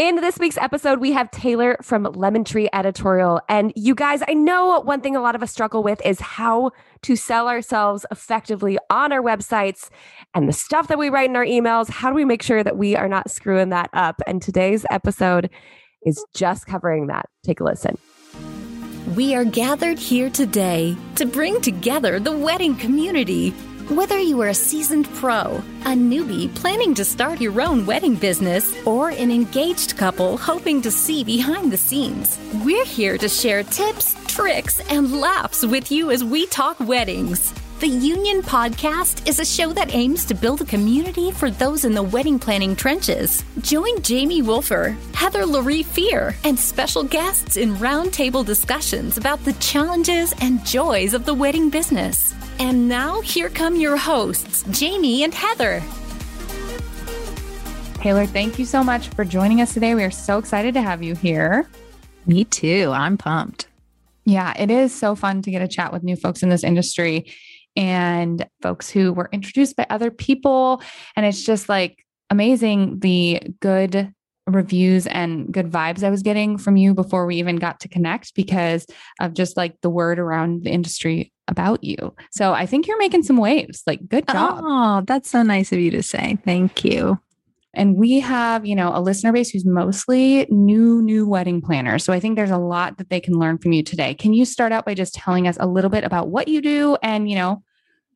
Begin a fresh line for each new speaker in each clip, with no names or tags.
In this week's episode, we have Taylor from Lemon Tree Editorial. And you guys, I know one thing a lot of us struggle with is how to sell ourselves effectively on our websites and the stuff that we write in our emails. How do we make sure that we are not screwing that up? And today's episode is just covering that. Take a listen.
We are gathered here today to bring together the wedding community whether you are a seasoned pro, a newbie planning to start your own wedding business, or an engaged couple hoping to see behind the scenes, we're here to share tips, tricks, and laughs with you as we talk weddings. The Union Podcast is a show that aims to build a community for those in the wedding planning trenches. Join Jamie Wolfer, Heather Laurie Fear, and special guests in roundtable discussions about the challenges and joys of the wedding business. And now, here come your hosts, Jamie and Heather.
Taylor, thank you so much for joining us today. We are so excited to have you here.
Me too. I'm pumped.
Yeah, it is so fun to get a chat with new folks in this industry and folks who were introduced by other people. And it's just like amazing the good reviews and good vibes I was getting from you before we even got to connect because of just like the word around the industry about you. So I think you're making some waves. Like, good job.
Oh, that's so nice of you to say. Thank you.
And we have, you know, a listener base who's mostly new, new wedding planners. So I think there's a lot that they can learn from you today. Can you start out by just telling us a little bit about what you do and, you know,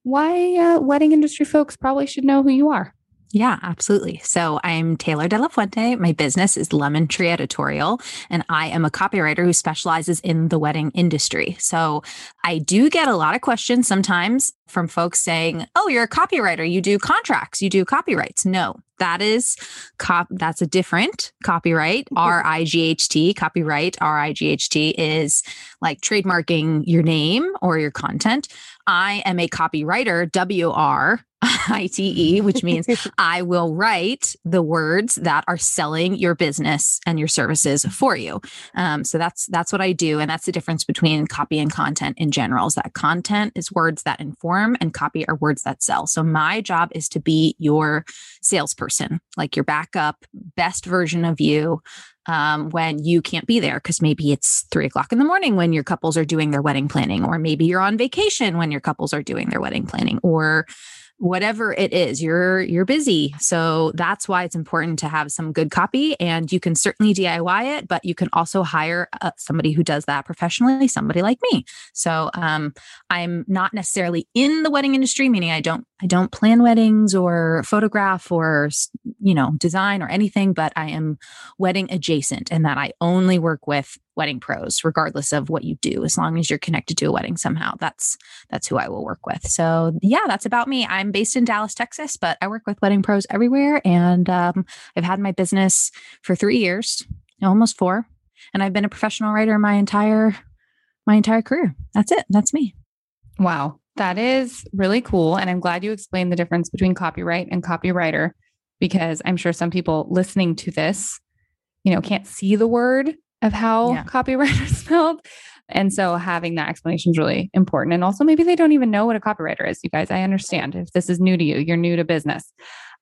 why uh, wedding industry folks probably should know who you are?
Yeah, absolutely. So I'm Taylor De La Fuente. My business is Lemon Tree Editorial, and I am a copywriter who specializes in the wedding industry. So I do get a lot of questions sometimes from folks saying, "Oh, you're a copywriter. You do contracts. You do copyrights." No, that is cop. That's a different copyright. Mm-hmm. R I G H T. Copyright. R I G H T is like trademarking your name or your content. I am a copywriter. W R ITE, which means I will write the words that are selling your business and your services for you. Um, so that's that's what I do, and that's the difference between copy and content in general. Is that content is words that inform, and copy are words that sell. So my job is to be your salesperson, like your backup, best version of you. Um, when you can't be there because maybe it's three o'clock in the morning when your couples are doing their wedding planning, or maybe you're on vacation when your couples are doing their wedding planning, or whatever it is you're you're busy. So that's why it's important to have some good copy and you can certainly diy it but you can also hire uh, somebody who does that professionally somebody like me. So um, i'm not necessarily in the wedding industry meaning i don't i don't plan weddings or photograph or you know design or anything but i am wedding adjacent and that i only work with wedding pros regardless of what you do as long as you're connected to a wedding somehow that's that's who i will work with. So yeah that's about me. I'm based in dallas texas but i work with wedding pros everywhere and um, i've had my business for three years almost four and i've been a professional writer my entire my entire career. That's it. That's me.
Wow. That is really cool and i'm glad you explained the difference between copyright and copywriter because i'm sure some people listening to this you know can't see the word of how yeah. copywriter is spelled. And so having that explanation is really important. And also, maybe they don't even know what a copywriter is. You guys, I understand if this is new to you, you're new to business.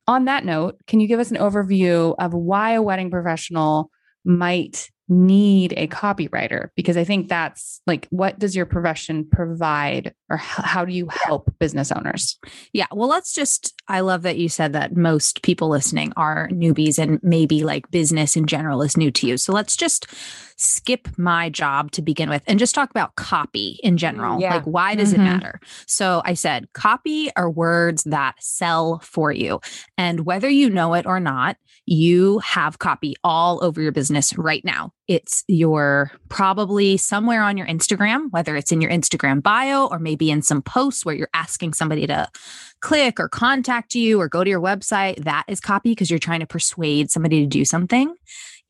On that note, can you give us an overview of why a wedding professional might need a copywriter because I think that's like, what does your profession provide or how do you help business owners?
Yeah. Well, let's just, I love that you said that most people listening are newbies and maybe like business in general is new to you. So let's just skip my job to begin with and just talk about copy in general. Yeah. Like, why does mm-hmm. it matter? So I said, copy are words that sell for you. And whether you know it or not, you have copy all over your business right now. It's your probably somewhere on your Instagram, whether it's in your Instagram bio or maybe in some posts where you're asking somebody to click or contact you or go to your website. That is copy because you're trying to persuade somebody to do something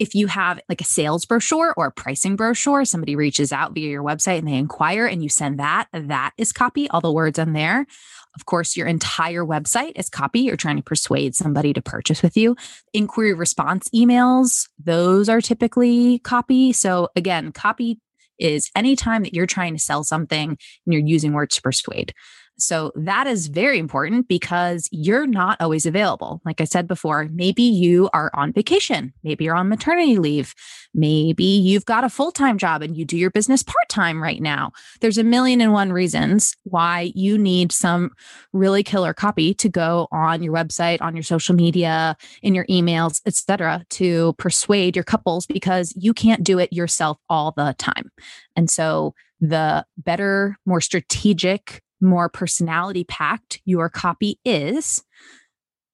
if you have like a sales brochure or a pricing brochure, somebody reaches out via your website and they inquire and you send that, that is copy, all the words on there. Of course, your entire website is copy. You're trying to persuade somebody to purchase with you. Inquiry response emails, those are typically copy. So again, copy is anytime that you're trying to sell something and you're using words to persuade. So that is very important because you're not always available. Like I said before, maybe you are on vacation, maybe you're on maternity leave, maybe you've got a full time job and you do your business part time right now. There's a million and one reasons why you need some really killer copy to go on your website, on your social media, in your emails, etc., to persuade your couples because you can't do it yourself all the time. And so the better, more strategic more personality packed your copy is,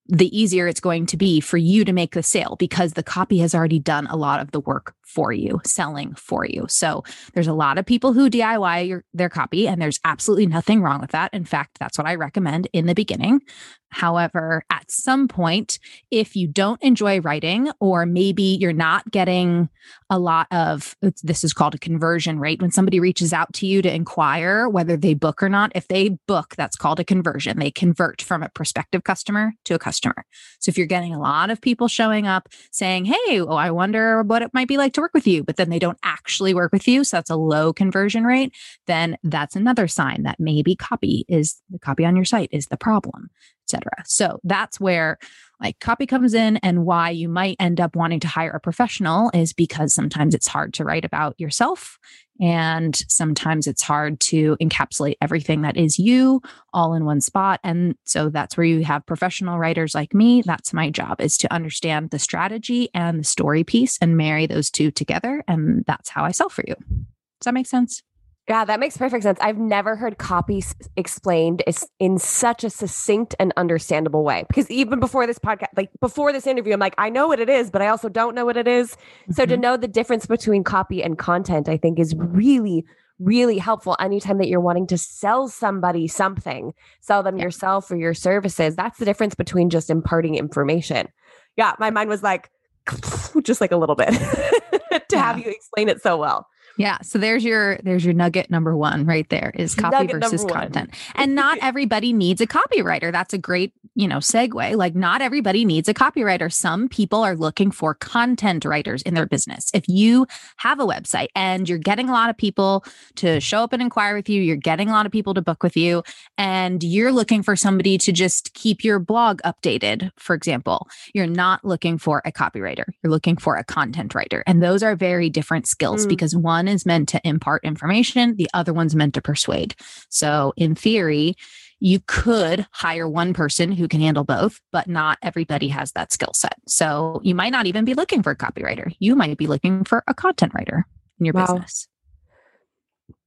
the easier it's going to be for you to make the sale because the copy has already done a lot of the work for you, selling for you. So there's a lot of people who DIY your, their copy, and there's absolutely nothing wrong with that. In fact, that's what I recommend in the beginning. However, at some point, if you don't enjoy writing, or maybe you're not getting a lot of this is called a conversion rate when somebody reaches out to you to inquire whether they book or not, if they book, that's called a conversion. They convert from a prospective customer to a customer. So if you're getting a lot of people showing up saying, Hey, oh, I wonder what it might be like to work with you, but then they don't actually work with you. So that's a low conversion rate, then that's another sign that maybe copy is the copy on your site is the problem etc. So that's where like copy comes in and why you might end up wanting to hire a professional is because sometimes it's hard to write about yourself and sometimes it's hard to encapsulate everything that is you all in one spot and so that's where you have professional writers like me that's my job is to understand the strategy and the story piece and marry those two together and that's how I sell for you. Does that make sense?
Yeah, that makes perfect sense. I've never heard copy explained in such a succinct and understandable way. Because even before this podcast, like before this interview, I'm like, I know what it is, but I also don't know what it is. Mm-hmm. So to mm-hmm. know the difference between copy and content, I think is really, really helpful anytime that you're wanting to sell somebody something, sell them yeah. yourself or your services. That's the difference between just imparting information. Yeah, my mind was like, just like a little bit to yeah. have you explain it so well.
Yeah. So there's your there's your nugget number one right there is copy nugget versus content. and not everybody needs a copywriter. That's a great, you know, segue. Like not everybody needs a copywriter. Some people are looking for content writers in their business. If you have a website and you're getting a lot of people to show up and inquire with you, you're getting a lot of people to book with you, and you're looking for somebody to just keep your blog updated, for example, you're not looking for a copywriter. You're looking for a content writer. And those are very different skills mm. because one one is meant to impart information, the other one's meant to persuade. So, in theory, you could hire one person who can handle both, but not everybody has that skill set. So, you might not even be looking for a copywriter. You might be looking for a content writer in your wow. business.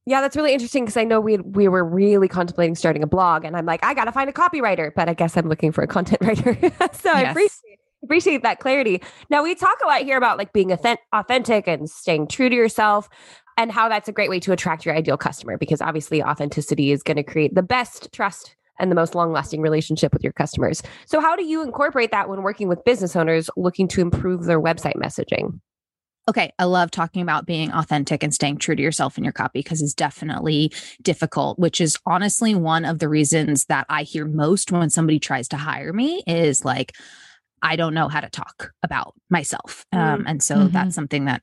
Yeah, that's really interesting because I know we we were really contemplating starting a blog, and I'm like, I got to find a copywriter, but I guess I'm looking for a content writer. so yes. I appreciate appreciate that clarity. Now we talk a lot here about like being authentic and staying true to yourself and how that's a great way to attract your ideal customer because obviously authenticity is going to create the best trust and the most long lasting relationship with your customers. So how do you incorporate that when working with business owners looking to improve their website messaging?
Okay, I love talking about being authentic and staying true to yourself in your copy because it's definitely difficult, which is honestly one of the reasons that I hear most when somebody tries to hire me is like, I don't know how to talk about myself. Um, mm. and so mm-hmm. that's something that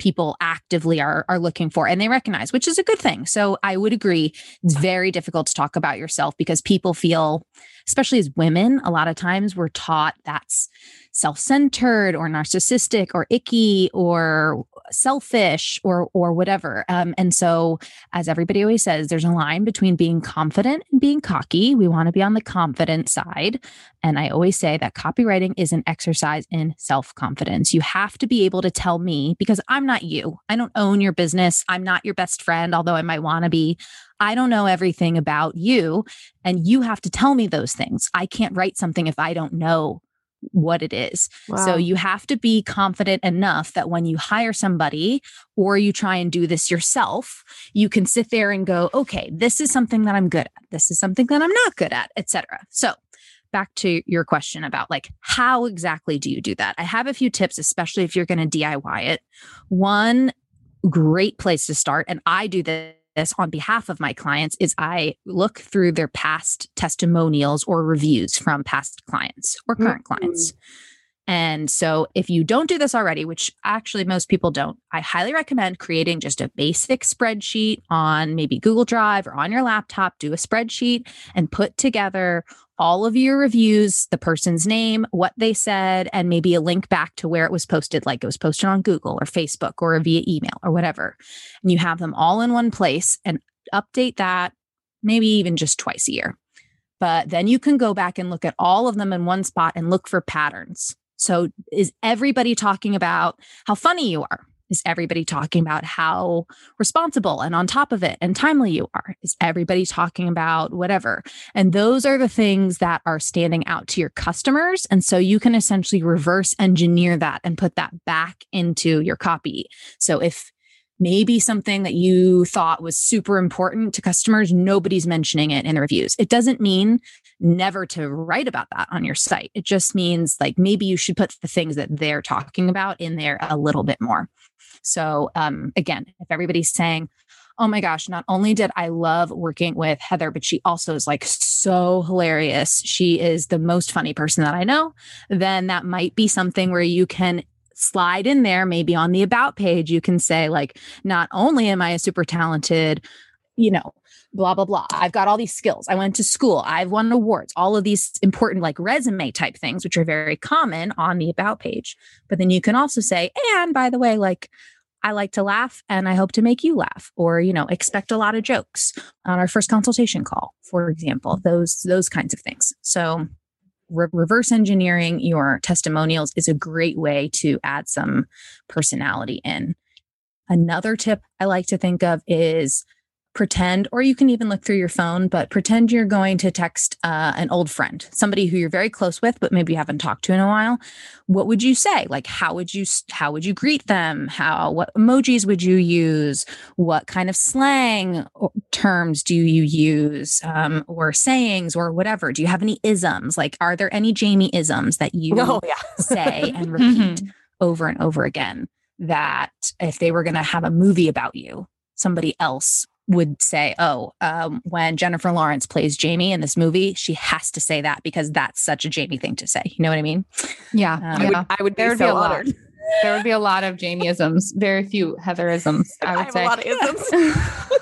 people actively are are looking for and they recognize which is a good thing so i would agree it's very difficult to talk about yourself because people feel especially as women a lot of times we're taught that's self-centered or narcissistic or icky or selfish or or whatever. Um, and so as everybody always says there's a line between being confident and being cocky. We want to be on the confident side. And i always say that copywriting is an exercise in self-confidence. You have to be able to tell me because i'm not you. I don't own your business. I'm not your best friend although i might want to be. I don't know everything about you, and you have to tell me those things. I can't write something if I don't know what it is. Wow. So you have to be confident enough that when you hire somebody or you try and do this yourself, you can sit there and go, okay, this is something that I'm good at. This is something that I'm not good at, etc. So back to your question about like how exactly do you do that? I have a few tips, especially if you're going to DIY it. One great place to start, and I do this this on behalf of my clients is I look through their past testimonials or reviews from past clients or current mm-hmm. clients. And so, if you don't do this already, which actually most people don't, I highly recommend creating just a basic spreadsheet on maybe Google Drive or on your laptop. Do a spreadsheet and put together all of your reviews, the person's name, what they said, and maybe a link back to where it was posted, like it was posted on Google or Facebook or via email or whatever. And you have them all in one place and update that maybe even just twice a year. But then you can go back and look at all of them in one spot and look for patterns. So, is everybody talking about how funny you are? Is everybody talking about how responsible and on top of it and timely you are? Is everybody talking about whatever? And those are the things that are standing out to your customers. And so you can essentially reverse engineer that and put that back into your copy. So if maybe something that you thought was super important to customers, nobody's mentioning it in the reviews. It doesn't mean never to write about that on your site. It just means like maybe you should put the things that they're talking about in there a little bit more. So, um, again, if everybody's saying, oh my gosh, not only did I love working with Heather, but she also is like so hilarious. She is the most funny person that I know. Then that might be something where you can slide in there, maybe on the about page, you can say, like, not only am I a super talented, you know, blah, blah, blah. I've got all these skills. I went to school. I've won awards, all of these important, like resume type things, which are very common on the about page. But then you can also say, and by the way, like, I like to laugh and I hope to make you laugh or you know expect a lot of jokes on our first consultation call for example those those kinds of things so re- reverse engineering your testimonials is a great way to add some personality in. Another tip I like to think of is pretend, or you can even look through your phone, but pretend you're going to text uh, an old friend, somebody who you're very close with, but maybe you haven't talked to in a while. What would you say? Like, how would you how would you greet them? How what emojis would you use? What kind of slang terms do you use, um, or sayings, or whatever? Do you have any isms? Like, are there any Jamie isms that you oh, yeah. say and repeat mm-hmm. over and over again? That if they were going to have a movie about you, somebody else would say, "Oh, um, when Jennifer Lawrence plays Jamie in this movie, she has to say that because that's such a Jamie thing to say." You know what I mean?
Yeah, um, I, would, I would. There would so be a honored. lot. There would be a lot of Jamieisms, very few Heatherisms. I would I say a lot of isms.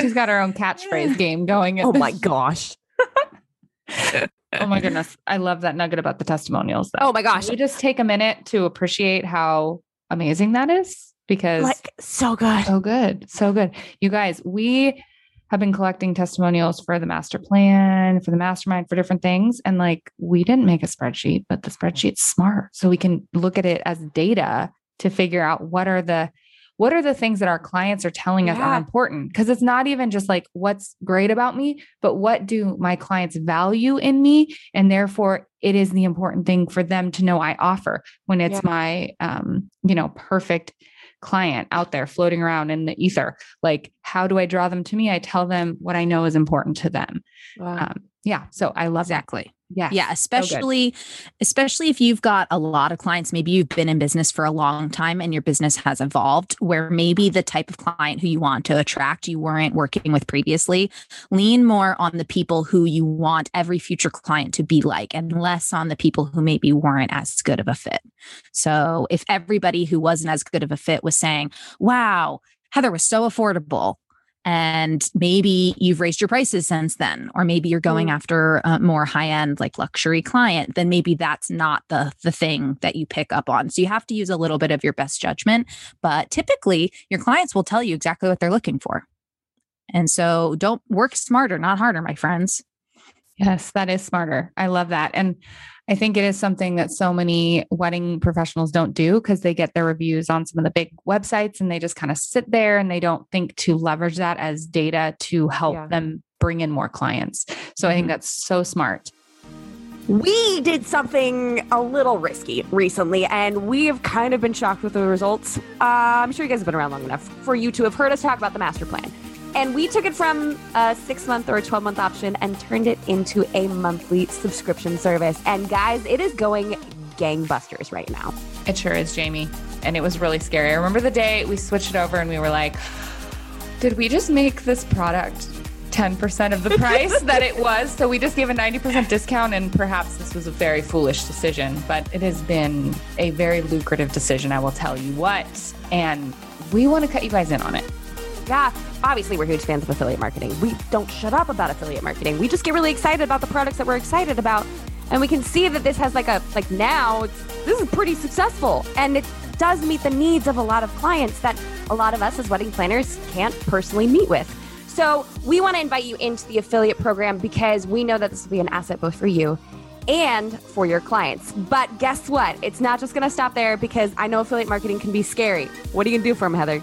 She's got her own catchphrase game going.
Oh my gosh.
oh my goodness. I love that nugget about the testimonials. Though.
Oh my gosh.
Can we just take a minute to appreciate how amazing that is because
like so good.
So good. So good. You guys, we have been collecting testimonials for the master plan, for the mastermind, for different things. And like we didn't make a spreadsheet, but the spreadsheet's smart. So we can look at it as data to figure out what are the what are the things that our clients are telling us yeah. are important because it's not even just like what's great about me but what do my clients value in me and therefore it is the important thing for them to know i offer when it's yeah. my um you know perfect client out there floating around in the ether. Like, how do I draw them to me? I tell them what I know is important to them. Wow. Um, yeah. So I love
exactly. That. Yeah. Yeah. Especially, so especially if you've got a lot of clients, maybe you've been in business for a long time and your business has evolved, where maybe the type of client who you want to attract you weren't working with previously. Lean more on the people who you want every future client to be like and less on the people who maybe weren't as good of a fit. So if everybody who wasn't as good of a fit was saying, wow, Heather was so affordable and maybe you've raised your prices since then or maybe you're going mm. after a more high end like luxury client then maybe that's not the the thing that you pick up on. So you have to use a little bit of your best judgment but typically your clients will tell you exactly what they're looking for. And so don't work smarter not harder my friends
yes that is smarter i love that and I think it is something that so many wedding professionals don't do because they get their reviews on some of the big websites and they just kind of sit there and they don't think to leverage that as data to help yeah. them bring in more clients. So mm-hmm. I think mm-hmm. that's so smart.
We did something a little risky recently, and we have kind of been shocked with the results. Uh, I'm sure you guys have been around long enough for you to have heard us talk about the master plan. And we took it from a six month or a 12 month option and turned it into a monthly subscription service. And guys, it is going gangbusters right now.
It sure is, Jamie. And it was really scary. I remember the day we switched it over and we were like, did we just make this product 10% of the price that it was. So we just gave a 90% discount, and perhaps this was a very foolish decision, but it has been a very lucrative decision, I will tell you what. And we want to cut you guys in on it.
Yeah, obviously we're huge fans of affiliate marketing. We don't shut up about affiliate marketing. We just get really excited about the products that we're excited about. And we can see that this has like a like now this is pretty successful and it does meet the needs of a lot of clients that a lot of us as wedding planners can't personally meet with. So, we want to invite you into the affiliate program because we know that this will be an asset both for you and for your clients. But guess what? It's not just going to stop there because I know affiliate marketing can be scary. What are you going to do for them, Heather?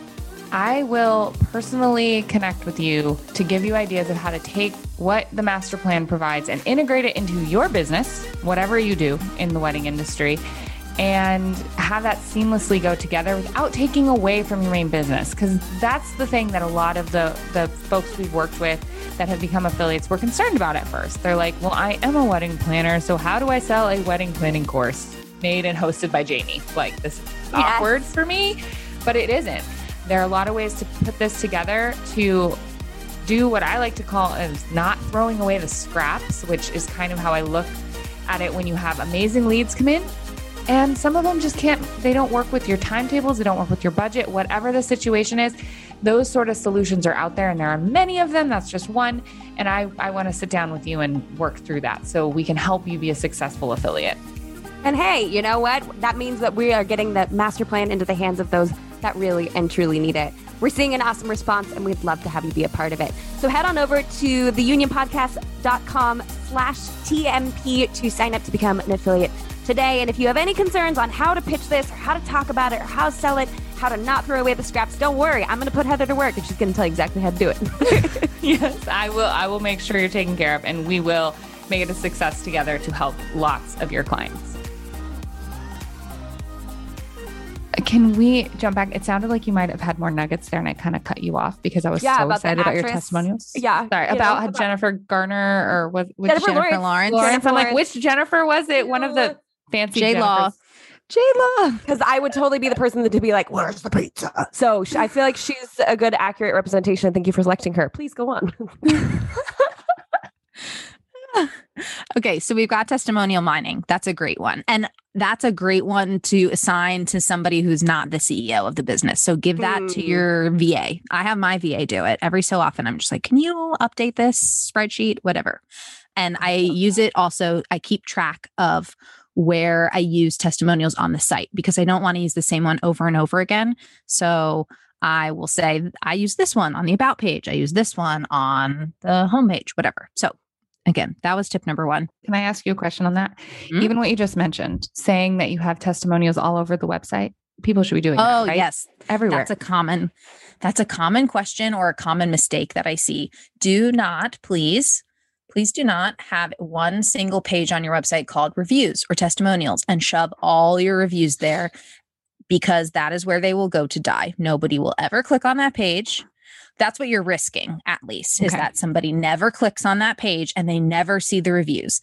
I will personally connect with you to give you ideas of how to take what the master plan provides and integrate it into your business, whatever you do in the wedding industry, and have that seamlessly go together without taking away from your main business. Because that's the thing that a lot of the, the folks we've worked with that have become affiliates were concerned about at first. They're like, well, I am a wedding planner, so how do I sell a wedding planning course made and hosted by Jamie? Like, this is yes. awkward for me, but it isn't there are a lot of ways to put this together to do what I like to call is not throwing away the scraps, which is kind of how I look at it when you have amazing leads come in. And some of them just can't, they don't work with your timetables, they don't work with your budget, whatever the situation is. Those sort of solutions are out there, and there are many of them. That's just one. And I, I want to sit down with you and work through that so we can help you be a successful affiliate.
And hey, you know what? That means that we are getting the master plan into the hands of those that really and truly need it. We're seeing an awesome response and we'd love to have you be a part of it. So head on over to theunionpodcast.com slash TMP to sign up to become an affiliate today. And if you have any concerns on how to pitch this or how to talk about it or how to sell it, how to not throw away the scraps, don't worry. I'm going to put Heather to work and she's going to tell you exactly how to do it.
yes, I will. I will make sure you're taken care of and we will make it a success together to help lots of your clients. Can we jump back? It sounded like you might have had more nuggets there, and I kind of cut you off because I was yeah, so excited about your testimonials.
Yeah,
sorry
you
about, know, about Jennifer Garner or was
which Jennifer, Jennifer Lawrence.
Lawrence. Jennifer I'm like, which Jennifer was it? One of the fancy
J Law.
J Law. Because I would totally be the person to be like, "Where's the pizza?" So I feel like she's a good, accurate representation. Thank you for selecting her. Please go on.
okay, so we've got testimonial mining. That's a great one. And that's a great one to assign to somebody who's not the CEO of the business. So give that mm. to your VA. I have my VA do it every so often. I'm just like, can you update this spreadsheet? Whatever. And I use it also, I keep track of where I use testimonials on the site because I don't want to use the same one over and over again. So I will say, I use this one on the about page. I use this one on the homepage, whatever. So again, that was tip number one.
Can I ask you a question on that? Mm-hmm. Even what you just mentioned, saying that you have testimonials all over the website, people should be doing
oh,
that, right?
yes.
Everywhere.
That's a common, that's a common question or a common mistake that I see. Do not, please, please do not have one single page on your website called reviews or testimonials and shove all your reviews there because that is where they will go to die. Nobody will ever click on that page that's what you're risking at least is that somebody never clicks on that page and they never see the reviews.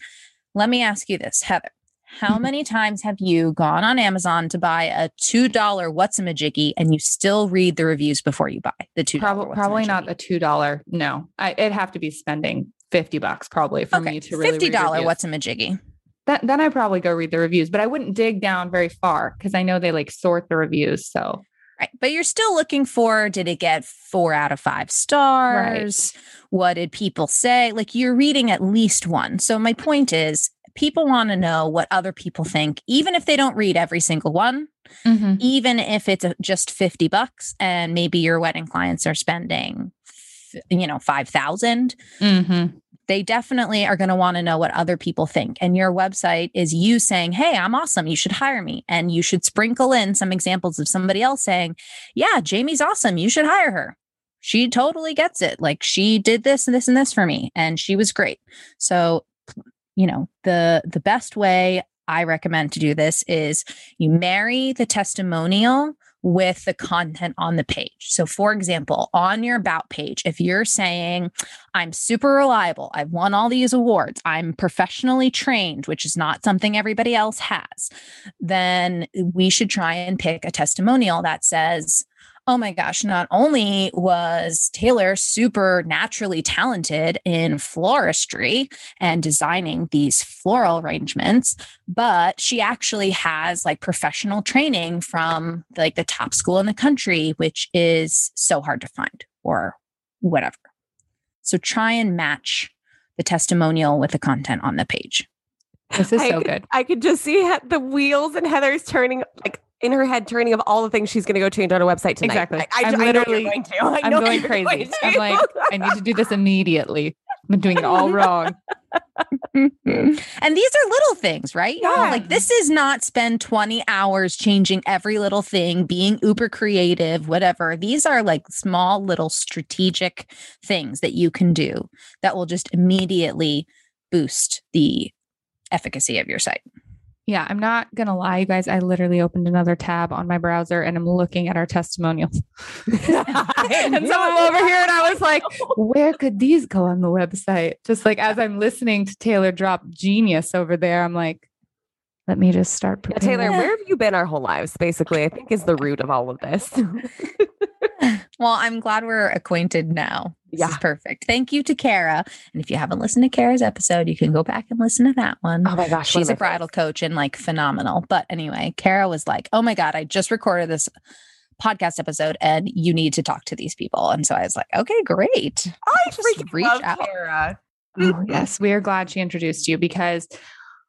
Let me ask you this, Heather. How mm-hmm. many times have you gone on Amazon to buy a $2 What's a Majiggy and you still read the reviews before you buy the $2?
Probably, probably not the $2. No, I, it'd have to be spending 50 bucks probably for okay. me to really $50
What's a Majiggy.
That, then I probably go read the reviews, but I wouldn't dig down very far because I know they like sort the reviews. So
Right. But you're still looking for did it get four out of five stars? Right. What did people say? Like you're reading at least one. So my point is people want to know what other people think, even if they don't read every single one, mm-hmm. even if it's a, just 50 bucks and maybe your wedding clients are spending, you know, 5,000. Mm-hmm they definitely are going to want to know what other people think. And your website is you saying, Hey, I'm awesome. You should hire me. And you should sprinkle in some examples of somebody else saying, Yeah, Jamie's awesome. You should hire her. She totally gets it. Like she did this and this and this for me. And she was great. So, you know, the the best way I recommend to do this is you marry the testimonial with the content on the page. So, for example, on your About page, if you're saying, I'm super reliable, I've won all these awards, I'm professionally trained, which is not something everybody else has, then we should try and pick a testimonial that says, Oh my gosh, not only was Taylor super naturally talented in floristry and designing these floral arrangements, but she actually has like professional training from like the top school in the country, which is so hard to find or whatever. So try and match the testimonial with the content on the page.
This is
I
so
could-
good.
I could just see the wheels and Heather's turning like in her head, turning of all the things she's going to go change on her website tonight.
Exactly.
I, I,
I'm
I
literally-
you're going to. I
I'm going crazy.
going
I'm like, I need to do this immediately. I'm doing it all wrong.
and these are little things, right?
Yeah.
Like this is not spend 20 hours changing every little thing, being uber creative, whatever. These are like small little strategic things that you can do that will just immediately boost the efficacy of your site.
Yeah, I'm not gonna lie, you guys. I literally opened another tab on my browser and I'm looking at our testimonials. and someone over here, and I was like, where could these go on the website? Just like as I'm listening to Taylor drop genius over there, I'm like, let me just start
Yeah, Taylor, where have you been our whole lives? Basically, I think is the root of all of this.
Well, I'm glad we're acquainted now. This is
Yeah.
perfect. Thank you to Kara. And if you haven't listened to Kara's episode, you can go back and listen to that one.
oh my gosh,
She's a
my
bridal coach and like phenomenal. But anyway, Kara was like, Oh my God, I just recorded this podcast episode and you need to talk to these people. And so I was like, Okay, great.
I
just
freaking
reach
love
out.
Kara.
Oh, yes, we are glad she introduced you because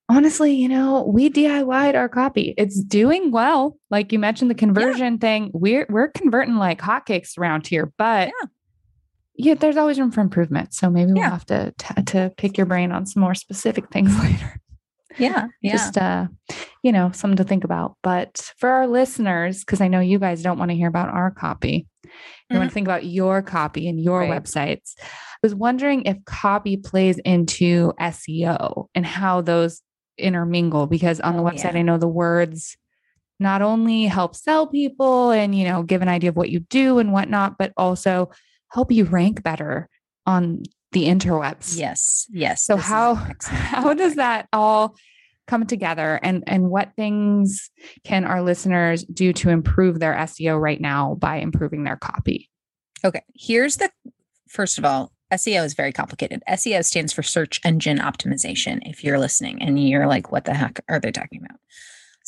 honestly, you know, we DIY'd our copy. It's doing well. Like you mentioned the conversion thing. We're we're converting like hotcakes around here, but
Yeah.
Yeah, there's always room for improvement. So maybe we'll
Yeah.
have to t- to pick your brain on some more specific things later.
Yeah. Yeah.
Just uh, you know, something to think about. But for our listeners, because I know you guys don't want to hear about our copy. You want to think about your copy and your
Right.
websites. I was wondering if copy plays into SEO and how those intermingle because on the
Oh,
website
yeah.
I know the words not only help sell people and you know give an idea of what you do and whatnot, but also help you rank better on the interwebs.
yes. Yes.
So how how does that all come together and and what things can our listeners do to improve their SEO right now by improving their copy?
Okay. Here's the first of all, SEO is very complicated. SEO stands for search engine optimization. If you're listening and you're like, what the heck are they talking about?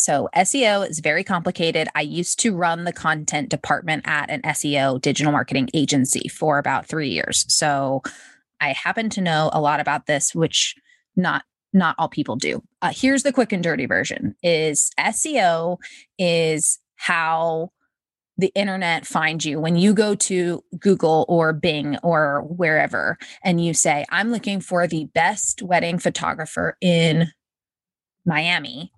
So, SEO is very complicated. I used to run the content department at an SEO digital marketing agency for about three years. So, I happen to know a lot about this, which not not all people do. Uh, here's the quick and dirty version: is SEO is how the internet finds you when you go to Google or Bing or wherever and you say, I'm looking for the best wedding photographer in Miami.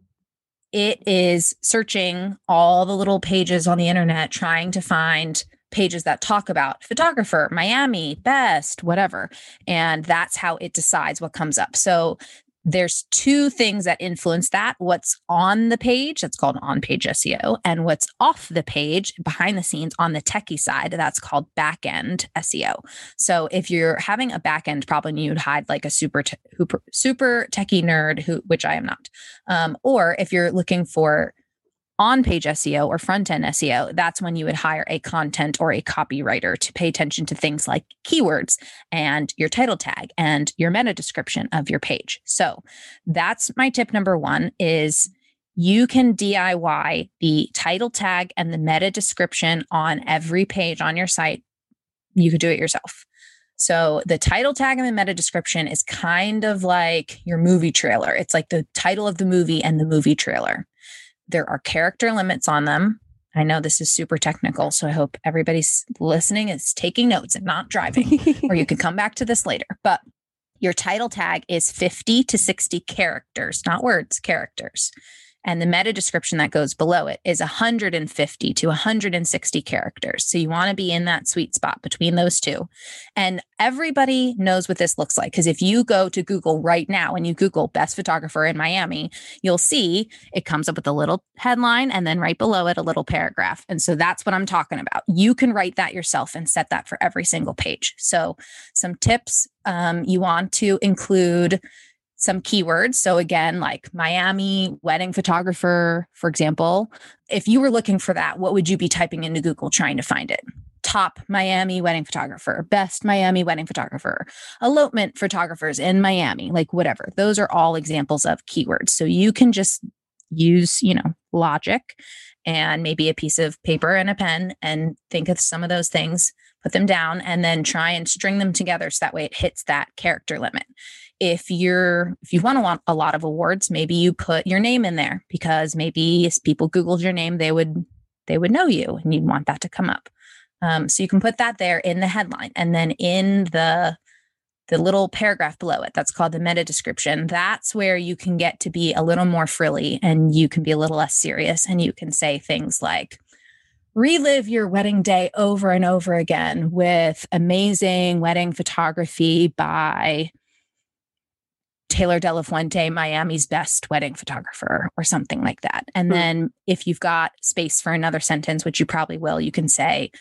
It is searching all the little pages on the internet, trying to find pages that talk about photographer, Miami, best, whatever. And that's how it decides what comes up. So there's two things that influence that. What's on the page that's called on page seo and what's off the page behind the scenes on the techie side that's called back end seo so if you're having a back end problem you'd hide like a super te- hooper, super techie nerd who which i am not. Um, or if you're looking for on page SEO or front end SEO, that's when you would hire a content or a copywriter to pay attention to things like keywords and your title tag and your meta description of your page. So that's my tip number one is you can DIY the title tag and the meta description on every page on your site. You could do it yourself. So the title tag and the meta description is kind of like your movie trailer. It's like the title of the movie and the movie trailer. There are character limits on them. I know this is super technical, so I hope everybody's listening is taking notes and not driving, or you can come back to this later. But your title tag is 50 to 60 characters, not words, characters. And the meta description that goes below it is 150 to 160 characters. So you want to be in that sweet spot between those two. And everybody knows what this looks like. Because if you go to Google right now and you Google best photographer in Miami, you'll see it comes up with a little headline and then right below it, a little paragraph. And so that's what I'm talking about. You can write that yourself and set that for every single page. So, some tips um, you want to include some keywords. So again, like Miami wedding photographer, for example. If you were looking for that, what would you be typing into Google trying to find it? Top Miami wedding photographer, best Miami wedding photographer, elopement photographers in Miami, like whatever. Those are all examples of keywords. So you can just use, you know, logic and maybe a piece of paper and a pen and think of some of those things, put them down, and then try and string them together so that way it hits that character limit if you're if you want to want a lot of awards maybe you put your name in there because maybe if people googled your name they would they would know you and you'd want that to come up. Um, so you can put that there in the headline and then in the the little paragraph below it that's called the meta description that's where you can get to be a little more frilly and you can be a little less serious and you can say things like relive your wedding day over and over again with amazing wedding photography by Taylor De La Fuente, Miami's best wedding photographer, or something like that. And mm then if you've got space for another sentence, which you probably will, you can say,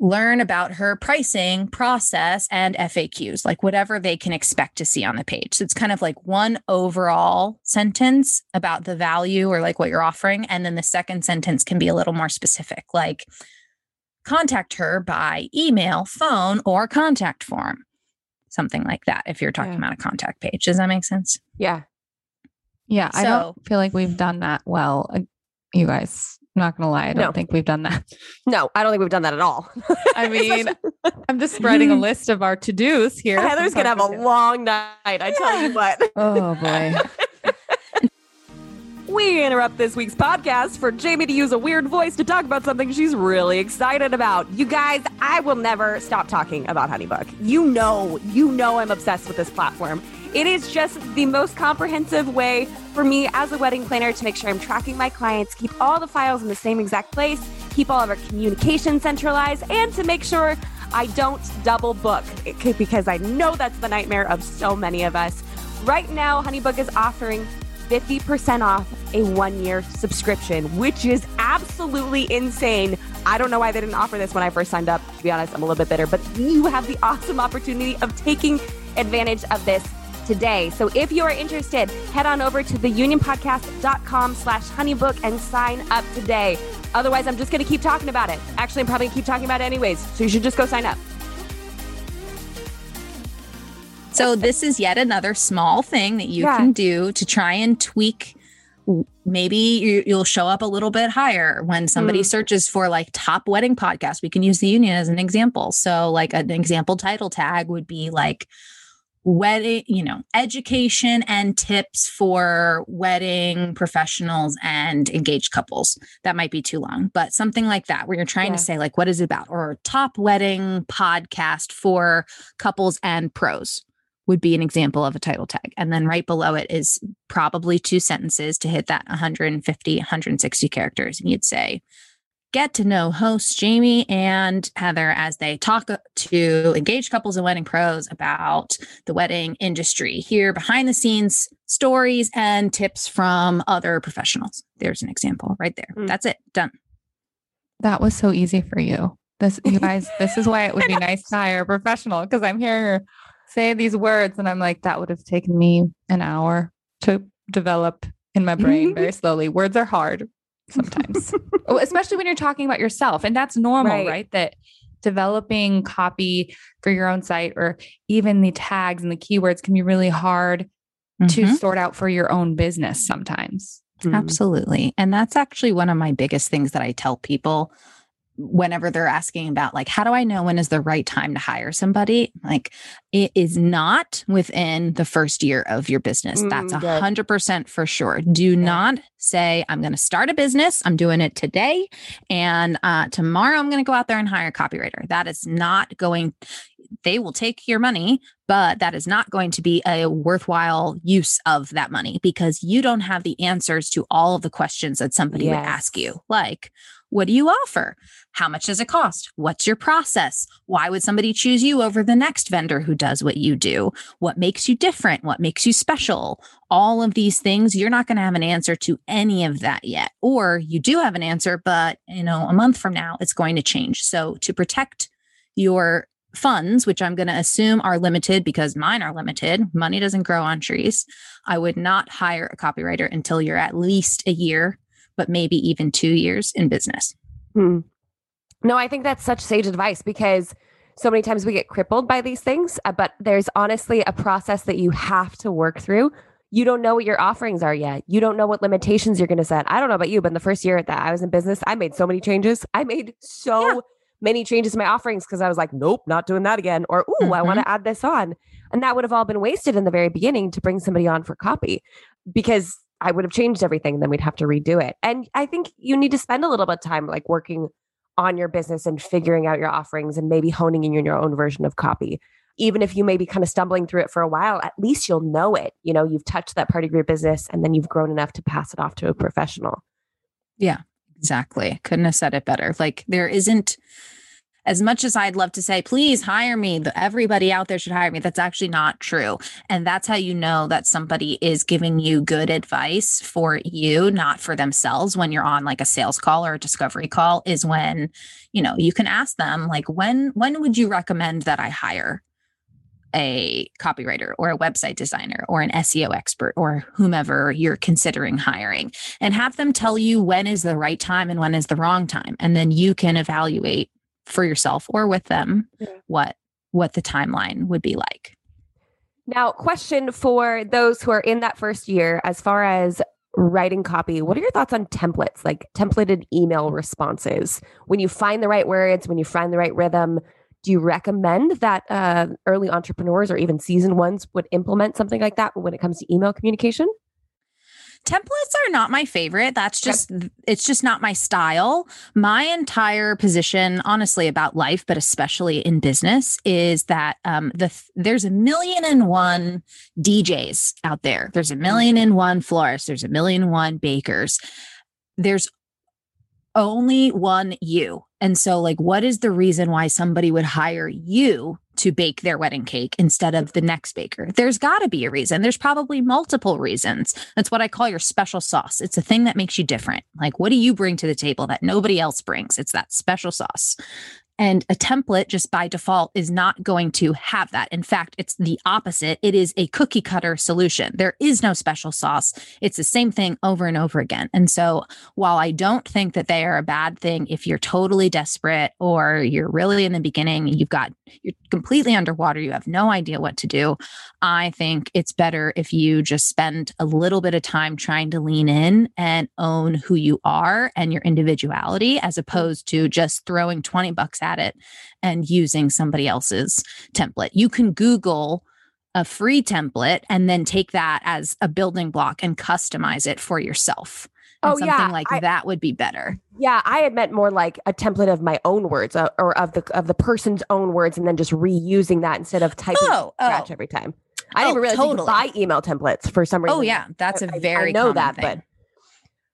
learn about her pricing process and FAQs, like whatever they can expect to see on the page. So it's kind of like one overall sentence about the value or like what you're offering. And then the second sentence can be a little more specific, like contact her by email, phone, or contact form something like that if you're talking yeah. about a contact page. Does that make sense?
Yeah.
Yeah. So, I don't feel like we've done that well. Uh, you guys, I'm not going to lie. I don't no. think we've done that.
No, I don't think we've done that at all.
I mean, I'm just spreading a list of our to dos here.
Heather's going to have a long night. I tell you what.
oh, boy.
We interrupt this week's podcast for Jamie to use a weird voice to talk about something she's really excited about. You guys, I will never stop talking about Honeybook. You know, you know I'm obsessed with this platform. It is just the most comprehensive way for me as a wedding planner to make sure I'm tracking my clients, keep all the files in the same exact place, keep all of our communication centralized, and to make sure I don't double book because I know that's the nightmare of so many of us. Right now, Honeybook is offering 50% off a one year subscription, which is absolutely insane. I don't know why they didn't offer this when I first signed up. To be honest, I'm a little bit bitter, but you have the awesome opportunity of taking advantage of this today. So if you are interested, head on over to theunionpodcast.com slash honeybook and sign up today. Otherwise, I'm just going to keep talking about it. Actually, I'm probably going to keep talking about it anyways. So you should just go sign up.
So this is yet another small thing that you yeah. can do to try and tweak maybe you, will show up a little bit higher when somebody mm. searches for like top wedding podcast we can use the union as an example so like an example title tag would be like wedding you know education and tips for wedding professionals and engaged couples that might be too long but something like that where you're trying yeah. to say like what is it about or top wedding podcast for couples and pros would be an example of a title tag. And then right below it is probably two sentences to hit that 150, 160 characters. And you'd say, get to know hosts Jamie and Heather as they talk to engaged couples and wedding pros about the wedding industry. Hear, behind the scenes stories and tips from other professionals. There's an example right there. Mm. That's it. Done.
That was so easy for you. This, you guys, this is why it would be nice to hire a professional because I'm here say these words and i'm like that would have taken me an hour to develop in my brain very slowly words are hard sometimes oh, especially when you're talking about yourself and that's normal right. right that developing copy for your own site or even the tags and the keywords can be really hard mm-hmm. to sort out for your own business sometimes
mm-hmm. absolutely and that's actually one of my biggest things that i tell people whenever they're asking about like how do i know when is the right time to hire somebody? Like it is not within the first year of your business. That's a mm, hundred percent for sure. Do yeah. not say i'm going to start a business. I'm doing it today and uh, tomorrow i'm going to go out there and hire a copywriter. That is not going they will take your money but that is not going to be a worthwhile use of that money because you don't have the answers to all of the questions that somebody yes. would ask you. Like what do you offer? How much does it cost? What's your process? Why would somebody choose you over the next vendor who does what you do? What makes you different? What makes you special? All of these things, you're not going to have an answer to any of that yet. Or you do have an answer, but you know, a month from now it's going to change. So to protect your funds, which I'm going to assume are limited because mine are limited, money doesn't grow on trees. I would not hire a copywriter until you're at least a year, but maybe even two years in business.
Hmm. No, I think that's such sage advice because so many times we get crippled by these things, uh, but there's honestly a process that you have to work through. You don't know what your offerings are yet. You don't know what limitations you're going to set. I don't know about you, but in the first year that I was in business, I made so many changes. I made so yeah. many changes to my offerings because I was like, nope, not doing that again. Or, ooh, mm-hmm. I want to add this on. And that would have all been wasted in the very beginning to bring somebody on for copy because I would have changed everything. Then we'd have to redo it. And I think you need to spend a little bit of time like working on your business and figuring out your offerings and maybe honing in your own version of copy. Even if you may be kind of stumbling through it for a while, at least you'll know it. You know, you've touched that part of your business and then you've grown enough to pass it off to a professional.
Yeah, exactly. Couldn't have said it better. Like there isn't as much as I'd love to say, please hire me, everybody out there should hire me, that's actually not true. And that's how you know that somebody is giving you good advice for you, not for themselves. When you're on like a sales call or a discovery call, is when, you know, you can ask them, like, when, when would you recommend that I hire? a copywriter or a website designer or an SEO expert or whomever you're considering hiring and have them tell you when is the right time and when is the wrong time. And then you can evaluate for yourself or with them yeah. what what the timeline would be like.
Now, question for those who are in that first year as far as writing copy, what are your thoughts on templates, like templated email responses? When you find the right words, when you find the right rhythm, do you recommend that uh, early entrepreneurs or even seasoned ones would implement something like that when it comes to email communication?
Templates are not my favorite. That's just it's just not my style. My entire position honestly about life but especially in business is that um the there's a million and one djs out there. There's a million and one florists. There's a million and one bakers. There's only one you. And so like what is the reason why somebody would hire you to bake their wedding cake instead of the next baker. There's got to be a reason. There's probably multiple reasons. That's what I call your special sauce. It's a thing that makes you different. Like, what do you bring to the table that nobody else brings? It's that special sauce. And a template, just by default, is not going to have that. In fact, it's the opposite. It is a cookie cutter solution. There is no special sauce. It's the same thing over and over again. And so, while I don't think that they are a bad thing, if you're totally desperate or you're really in the beginning, you've got, you're completely underwater, you have no idea what to do, I think it's better if you just spend a little bit of time trying to lean in and own who you are and your individuality as opposed to just throwing 20 bucks at at it and using somebody else's template. You can Google a free template and then take that as a building block and customize it for yourself. And oh, something yeah. like I, that would be better.
Yeah, I had meant more like a template of my own words uh, or of the of the person's own words, and then just reusing that instead of typing oh, scratch oh. every time. I didn't oh, realize totally. you could buy email templates for some reason.
Oh yeah, that's a very I, I know that, thing. but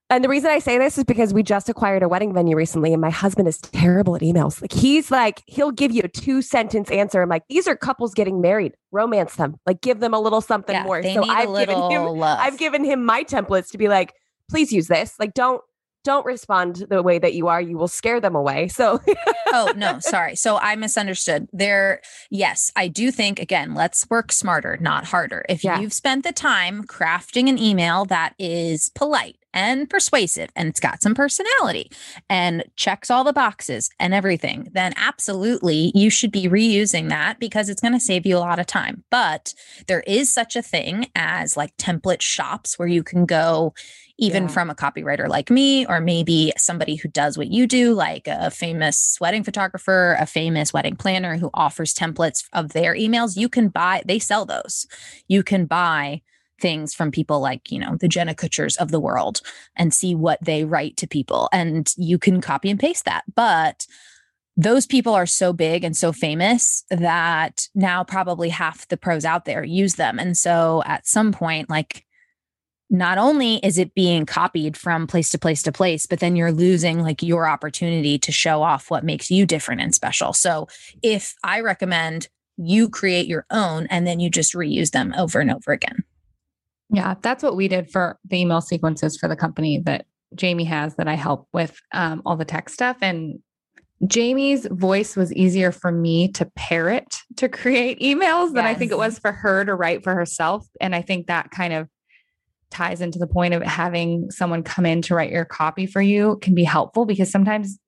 and the reason I say this is because we just acquired a wedding venue recently, and my husband is terrible at emails. Like he's like, he'll give you a two sentence answer. I'm like, these are couples getting married. Romance them. Like give them a little something yeah, more. So I've given him love. I've given him my templates to be like, please use this. Like don't don't respond the way that you are. You will scare them away. So
Oh no, sorry. So I misunderstood. There, yes, I do think again, let's work smarter, not harder. If yeah. you've spent the time crafting an email that is polite and persuasive and it's got some personality and checks all the boxes and everything, then absolutely you should be reusing that because it's going to save you a lot of time. But there is such a thing as like template shops where you can go even yeah. from a copywriter like me, or maybe somebody who does what you do, like a famous wedding photographer, a famous wedding planner who offers templates of their emails. You can buy, they sell those. You can buy things from people like, you know, the Jenna Kutchers of the world and see what they write to people. And you can copy and paste that. But those people are so big and so famous that now probably half the pros out there use them. And so at some point, like, not only is it being copied from place to place to place, but then you're losing like your opportunity to show off what makes you different and special. So if I recommend you create your own and then you just reuse them over and over again.
Yeah, that's what we did for the email sequences for the company that Jamie has that I help with um, all the tech stuff. And Jamie's voice was easier for me to parrot to create emails than I think it was for her to write for herself. And I think that kind of ties into the point of having someone come in to write your copy for you can be helpful because sometimes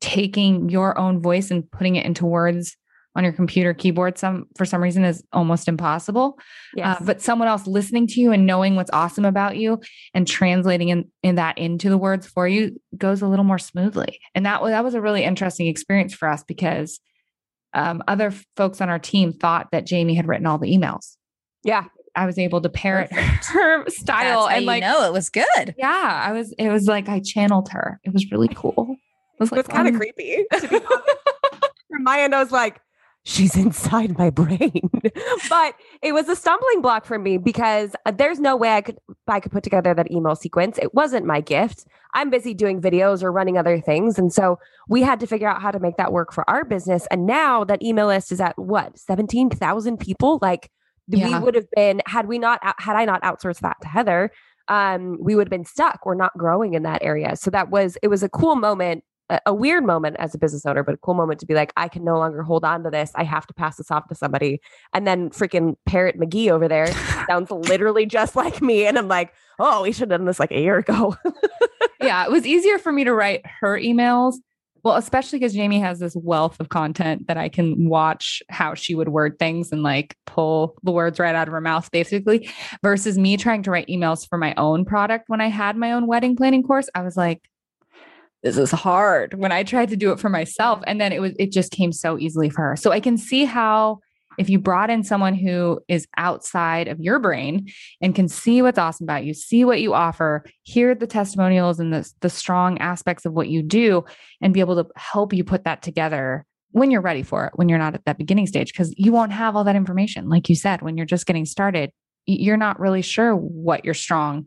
taking your own voice and putting it into words on your computer keyboard some for some reason is almost impossible.
Yes.
Uh, but someone else listening to you and knowing what's awesome about you and translating in, in that into the words for you goes a little more smoothly. And that was that was a really interesting experience for us because um, other folks on our team thought that Jamie had written all the emails.
yeah.
I was able to parrot her style
That's
and
you
like
know it was good.
yeah, I was it was like I channeled her. It was really cool. It was
It
like
was kind of
um,
creepy. To be honest. From my end, I was like, she's inside my brain. but it was a stumbling block for me because uh, there's no way I could I could put together that email sequence. It wasn't my gift. I'm busy doing videos or running other things. And so we had to figure out how to make that work for our business. And now that email list is at what, 17,000 people? Like we would have been, had we not, had I not outsourced that to Heather, um, we would have been stuck. We're not growing in that area. So that was, it was a cool moment a, a weird moment as a business owner, but a cool moment to be like, I can no longer hold on to this. I have to pass this off to somebody. And then freaking Parrot McGee over there sounds literally just like me. And I'm like, oh, we should have done this like a year ago.
yeah, it was easier for me to write her emails. Well, especially because Jamie has this wealth of content that I can watch how she would word things and like pull the words right out of her mouth, basically, versus me trying to write emails for my own product. When I had my own wedding planning course, I was like, this is hard when I tried to do it for myself. And then it was, it just came so easily for her. So I can see how if you brought in someone who is outside of your brain and can see what's awesome about you, see what you offer, hear the testimonials and the, the strong aspects of what you do, and be able to help you put that together when you're ready for it, when you're not at that beginning stage, because you won't have all that information. Like you said, when you're just getting started, you're not really sure what your strong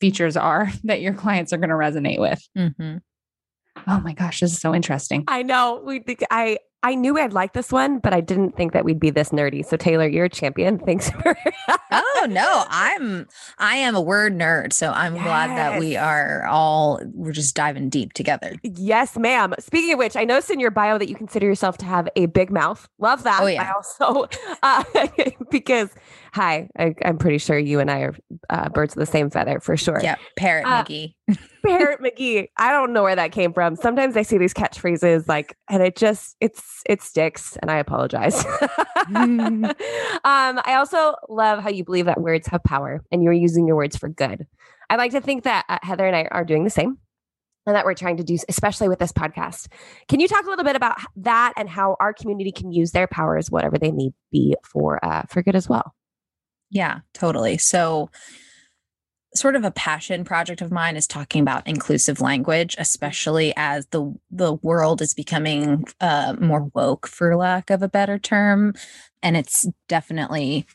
features are that your clients are going to resonate with.
Mm-hmm.
Oh my gosh, this is so interesting.
I know. We think I I knew I'd like this one, but I didn't think that we'd be this nerdy. So Taylor, you're a champion. Thanks for
Oh no, I'm I am a word nerd, so I'm glad that we are all we're just diving deep together.
Yes, ma'am. Speaking of which, I noticed in your bio that you consider yourself to have a big mouth. Love that.
Oh, yeah.
I also, uh, because, hi, I, I'm pretty sure you and I are uh, birds of the same feather for sure.
Yep, Parrot
Uh,
McGee.
Parrot McGee. I don't know where that came from. Sometimes I see these catchphrases like, and it just, it's, it sticks and I apologize. um, I also love how you believe that words have power and you're using your words for good. I like to think that uh, Heather and I are doing the same and that we're trying to do, especially with this podcast. Can you talk a little bit about that and how our community can use their powers, whatever they may be, for uh, for good as well?
Yeah, totally. So sort of a passion project of mine is talking about inclusive language, especially as the the world is becoming uh, more woke, for lack of a better term, and it's definitely,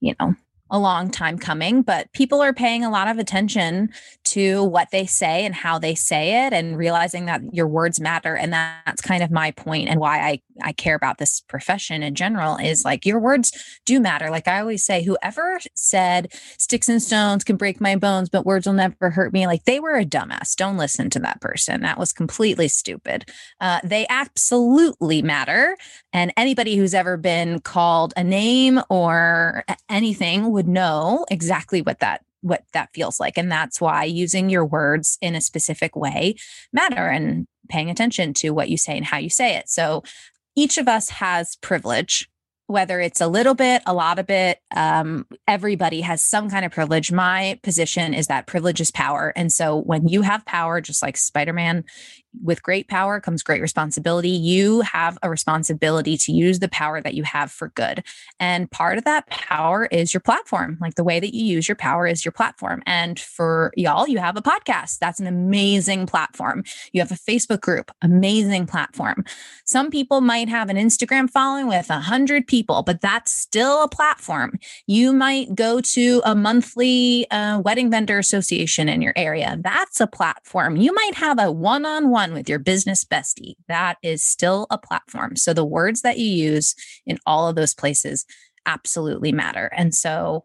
you know, a long time coming. But people are paying a lot of attention to what they say and how they say it, and realizing that your words matter. And that's kind of my point and why I I care about this profession in general is like your words do matter. Like I always say, whoever said sticks and stones can break my bones, but words will never hurt me, like they were a dumbass. Don't listen to that person. That was completely stupid. Uh, they absolutely matter. And anybody who's ever been called a name or anything would know exactly what that what that feels like and that's why using your words in a specific way matter and paying attention to what you say and how you say it so each of us has privilege whether it's a little bit, a lot of it, um, everybody has some kind of privilege. My position is that privilege is power. And so when you have power, just like Spider Man, with great power comes great responsibility. You have a responsibility to use the power that you have for good. And part of that power is your platform. Like the way that you use your power is your platform. And for y'all, you have a podcast. That's an amazing platform. You have a Facebook group, amazing platform. Some people might have an Instagram following with a hundred people, but that's still a platform. You might go to a monthly uh, wedding vendor association in your area. That's a platform. You might have a one-on-one with your business bestie. That is still a platform. So the words that you use in all of those places absolutely matter. And so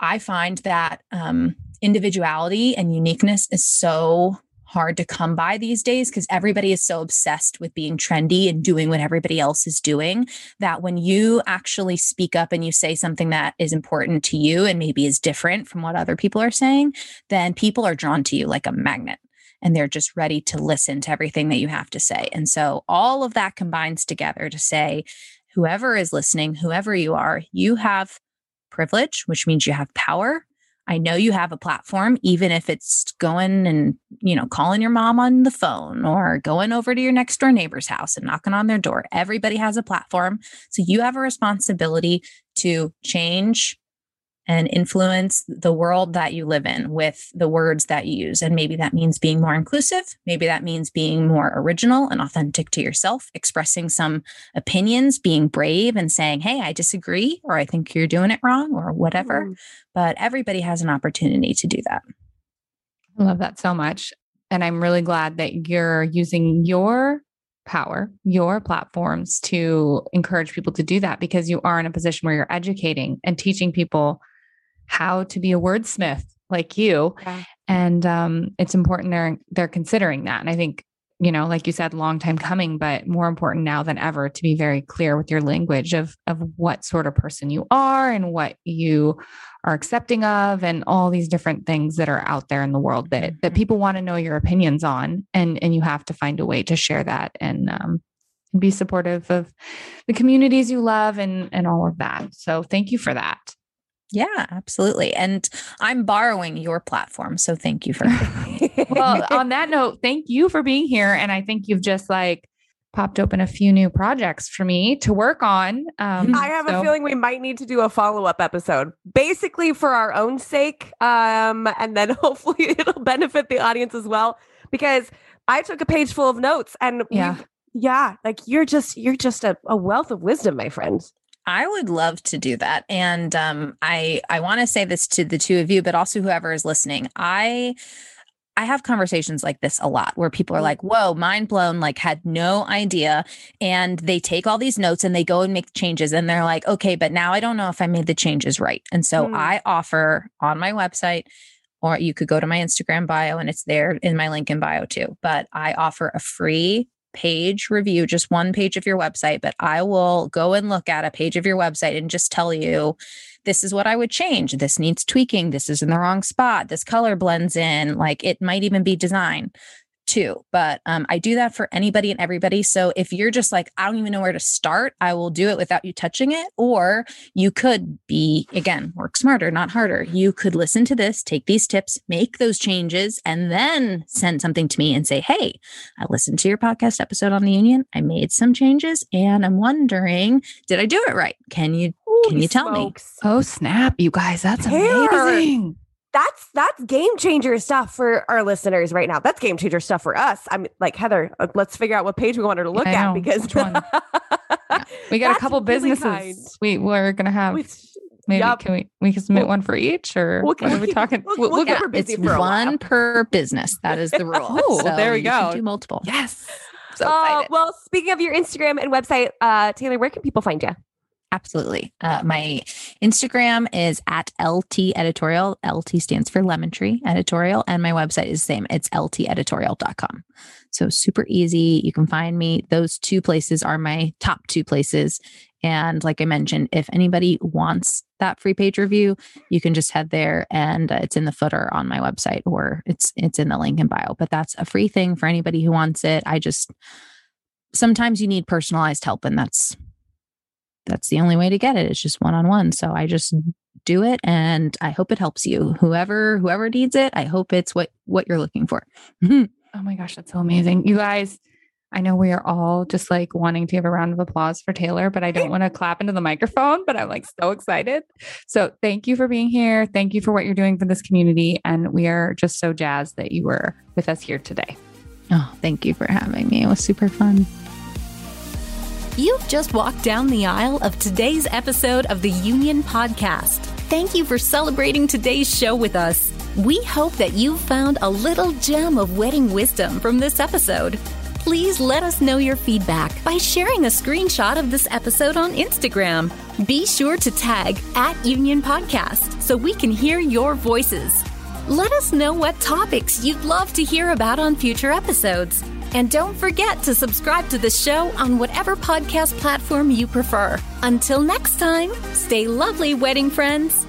I find that um, individuality and uniqueness is so hard to come by these days because everybody is so obsessed with being trendy and doing what everybody else is doing that when you actually speak up and you say something that is important to you and maybe is different from what other people are saying, then people are drawn to you like a magnet and they're just ready to listen to everything that you have to say. And so all of that combines together to say, whoever is listening, whoever you are, you have privilege, which means you have power. I know you have a platform, even if it's going and, you know, calling your mom on the phone or going over to your next door neighbor's house and knocking on their door. Everybody has a platform. So you have a responsibility to change and influence the world that you live in with the words that you use. And maybe that means being more inclusive. Maybe that means being more original and authentic to yourself, expressing some opinions, being brave and saying, Hey, I disagree, or I think you're doing it wrong, or whatever. Mm. But everybody has an opportunity to do that.
I love that so much. And I'm really glad that you're using your power, your platforms to encourage people to do that because you are in a position where you're educating and teaching people how to be a wordsmith like you. Yeah. And um, it's important they're they're considering that. And I think, you know, like you said, long time coming, but more important now than ever to be very clear with your language of of what sort of person you are and what you are accepting of and all these different things that are out there in the world that that mm-hmm. people want to know your opinions on and and you have to find a way to share that and um and be supportive of the communities you love and and all of that. So thank you for that.
Yeah, absolutely. And I'm borrowing your platform. So thank you for
Well, on that note, thank you for being here. And I think you've just like popped open a few new projects for me to work on.
Um, I have so. a feeling we might need to do a follow up episode, basically for our own sake. Um, and then hopefully it'll benefit the audience as well. Because I took a page full of notes and yeah. Yeah, like you're just you're just a, a wealth of wisdom, my friends.
I would love to do that. And um, I I want to say this to the two of you, but also whoever is listening. I I have conversations like this a lot where people are mm. like, whoa, mind blown, like had no idea. And they take all these notes and they go and make changes. And they're like, okay, but now I don't know if I made the changes right. And so mm. I offer on my website, or you could go to my Instagram bio and it's there in my link in bio too. But I offer a free page review, just one page of your website, but I will go and look at a page of your website and just tell you this is what I would change. This needs tweaking. This is in the wrong spot. This color blends in. Like it might even be design too. But um, I do that for anybody and everybody. So if you're just like, I don't even know where to start, I will do it without you touching it. Or you could be, again, work smarter, not harder. You could listen to this, take these tips, make those changes, and then send something to me and say, Hey, I listened to your podcast episode on the union. I made some changes and I'm wondering, did I do it right? Can you? Can you tell smokes.
me? Oh, snap, you guys. That's amazing
that's that's game changer stuff for our listeners right now. That's game changer stuff for us. I'm like Heather. Uh, let's figure out what page we want her to look at because
yeah. we got a couple really businesses. Kind. We we're gonna have. Maybe yep. can we we can submit one for each or we'll, what are we talking?
We'll, we'll, get it's one per business. That is the rule.
oh, so there we go.
do multiple.
Yes.
So uh, well, speaking of your Instagram and website, uh, Taylor, where can people find you?
Absolutely. Uh, my Instagram is at LT editorial. LT stands for lemon tree editorial. And my website is the same. It's lteditorial.com. So super easy. You can find me. Those two places are my top two places. And like I mentioned, if anybody wants that free page review, you can just head there and uh, it's in the footer on my website or it's it's in the link in bio. But that's a free thing for anybody who wants it. I just sometimes you need personalized help and that's that's the only way to get it. It's just one on one. So I just do it and I hope it helps you. Whoever whoever needs it, I hope it's what what you're looking for.
oh my gosh, that's so amazing. You guys, I know we are all just like wanting to give a round of applause for Taylor, but I don't want to clap into the microphone, but I'm like so excited. So thank you for being here. Thank you for what you're doing for this community and we are just so jazzed that you were with us here today.
Oh, thank you for having me. It was super fun.
You've just walked down the aisle of today's episode of the Union Podcast. Thank you for celebrating today's show with us. We hope that you found a little gem of wedding wisdom from this episode. Please let us know your feedback by sharing a screenshot of this episode on Instagram. Be sure to tag at Union Podcast so we can hear your voices. Let us know what topics you'd love to hear about on future episodes. And don't forget to subscribe to the show on whatever podcast platform you prefer. Until next time, stay lovely, wedding friends.